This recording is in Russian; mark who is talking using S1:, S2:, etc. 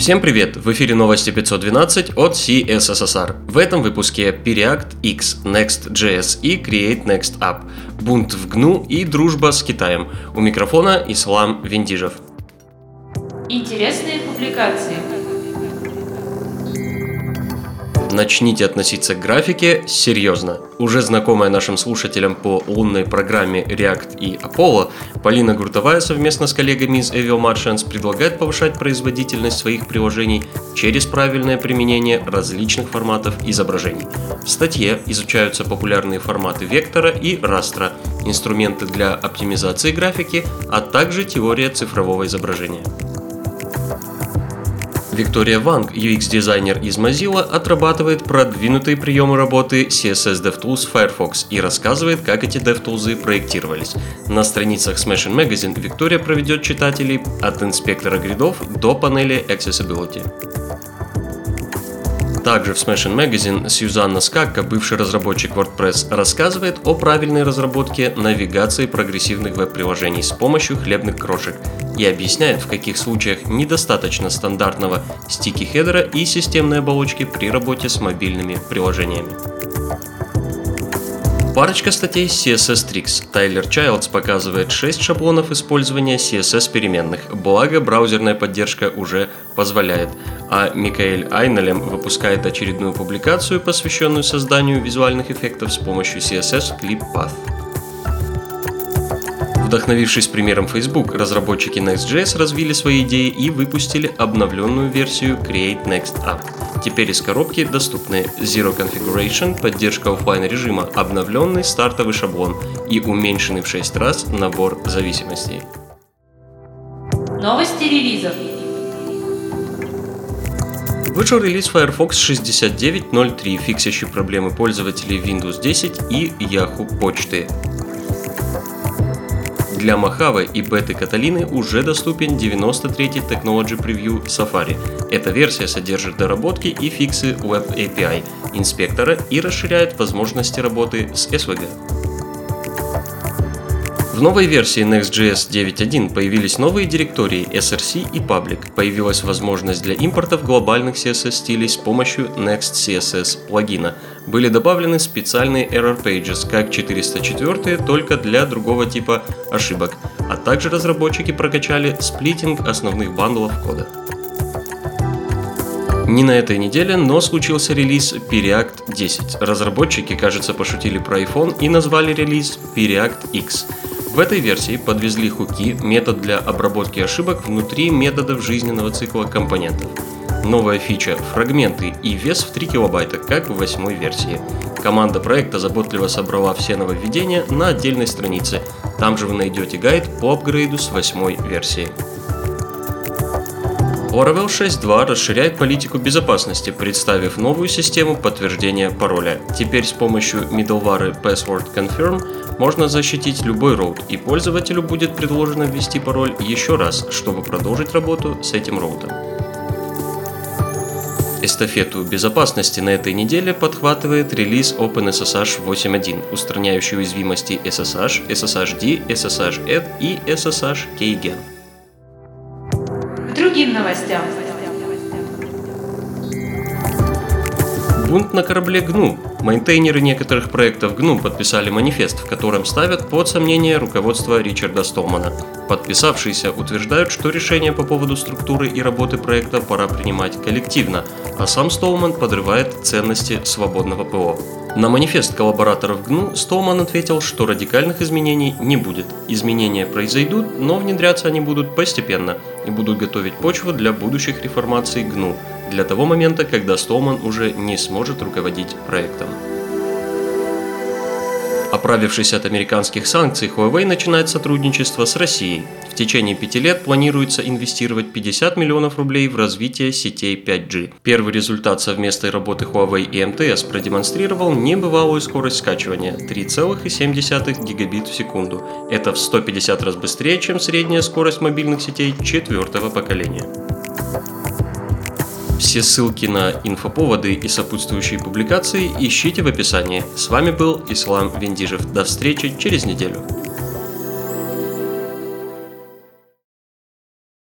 S1: Всем привет! В эфире новости 512 от CSSR. В этом выпуске Preact X, Next.js и Create Next App, бунт в GNU и дружба с Китаем. У микрофона Ислам Вендижев.
S2: Интересные публикации.
S1: Начните относиться к графике серьезно. Уже знакомая нашим слушателям по лунной программе React и Apollo, Полина Гуртовая совместно с коллегами из Evil Martians предлагает повышать производительность своих приложений через правильное применение различных форматов изображений. В статье изучаются популярные форматы вектора и растра, инструменты для оптимизации графики, а также теория цифрового изображения. Виктория Ванг, UX-дизайнер из Mozilla, отрабатывает продвинутые приемы работы CSS DevTools Firefox и рассказывает, как эти DevTools проектировались. На страницах Smashing Magazine Виктория проведет читателей от инспектора гридов до панели Accessibility. Также в Smashing Magazine Сьюзанна Скакка, бывший разработчик WordPress, рассказывает о правильной разработке навигации прогрессивных веб-приложений с помощью хлебных крошек и объясняет, в каких случаях недостаточно стандартного стики-хедера и системной оболочки при работе с мобильными приложениями. Парочка статей CSS Tricks. Тайлер Чайлдс показывает 6 шаблонов использования CSS переменных, благо браузерная поддержка уже позволяет, а Микаэль Айнелем выпускает очередную публикацию, посвященную созданию визуальных эффектов с помощью CSS Clip Path. Вдохновившись примером Facebook, разработчики Next.js развили свои идеи и выпустили обновленную версию Create Next App. Теперь из коробки доступны Zero Configuration, поддержка офлайн режима, обновленный стартовый шаблон и уменьшенный в 6 раз набор зависимостей.
S2: Новости релизов.
S1: Вышел релиз Firefox 69.03, фиксящий проблемы пользователей Windows 10 и Yahoo почты. Для Mojave и беты Каталины уже доступен 93-й Technology Preview Safari. Эта версия содержит доработки и фиксы Web API инспектора и расширяет возможности работы с SVG. В новой версии Next.js 9.1 появились новые директории src и public. Появилась возможность для импортов глобальных CSS стилей с помощью Next.css плагина. Были добавлены специальные error pages, как 404, только для другого типа ошибок. А также разработчики прокачали сплитинг основных бандлов кода. Не на этой неделе, но случился релиз Preact 10. Разработчики, кажется, пошутили про iPhone и назвали релиз Preact X. В этой версии подвезли хуки, метод для обработки ошибок внутри методов жизненного цикла компонентов. Новая фича – фрагменты и вес в 3 килобайта, как в восьмой версии. Команда проекта заботливо собрала все нововведения на отдельной странице. Там же вы найдете гайд по апгрейду с восьмой версии. Laravel 6.2 расширяет политику безопасности, представив новую систему подтверждения пароля. Теперь с помощью middleware Password Confirm можно защитить любой роут, и пользователю будет предложено ввести пароль еще раз, чтобы продолжить работу с этим роутом. Эстафету безопасности на этой неделе подхватывает релиз OpenSSH 8.1, устраняющий уязвимости SSH, SSHD, SSH-Add и SSH-Keygen
S2: другим новостям.
S1: Бунт на корабле ГНУ. Мейнтейнеры некоторых проектов GNU подписали манифест, в котором ставят под сомнение руководство Ричарда Столмана. Подписавшиеся утверждают, что решение по поводу структуры и работы проекта пора принимать коллективно, а сам Столман подрывает ценности свободного ПО. На манифест коллабораторов ГНУ Столман ответил, что радикальных изменений не будет. Изменения произойдут, но внедряться они будут постепенно и будут готовить почву для будущих реформаций ГНУ, для того момента, когда Столман уже не сможет руководить проектом. Оправившись от американских санкций, Huawei начинает сотрудничество с Россией. В течение пяти лет планируется инвестировать 50 миллионов рублей в развитие сетей 5G. Первый результат совместной работы Huawei и МТС продемонстрировал небывалую скорость скачивания – 3,7 гигабит в секунду. Это в 150 раз быстрее, чем средняя скорость мобильных сетей четвертого поколения. Все ссылки на инфоповоды и сопутствующие публикации ищите в описании. С вами был Ислам Вендижев. До встречи через неделю.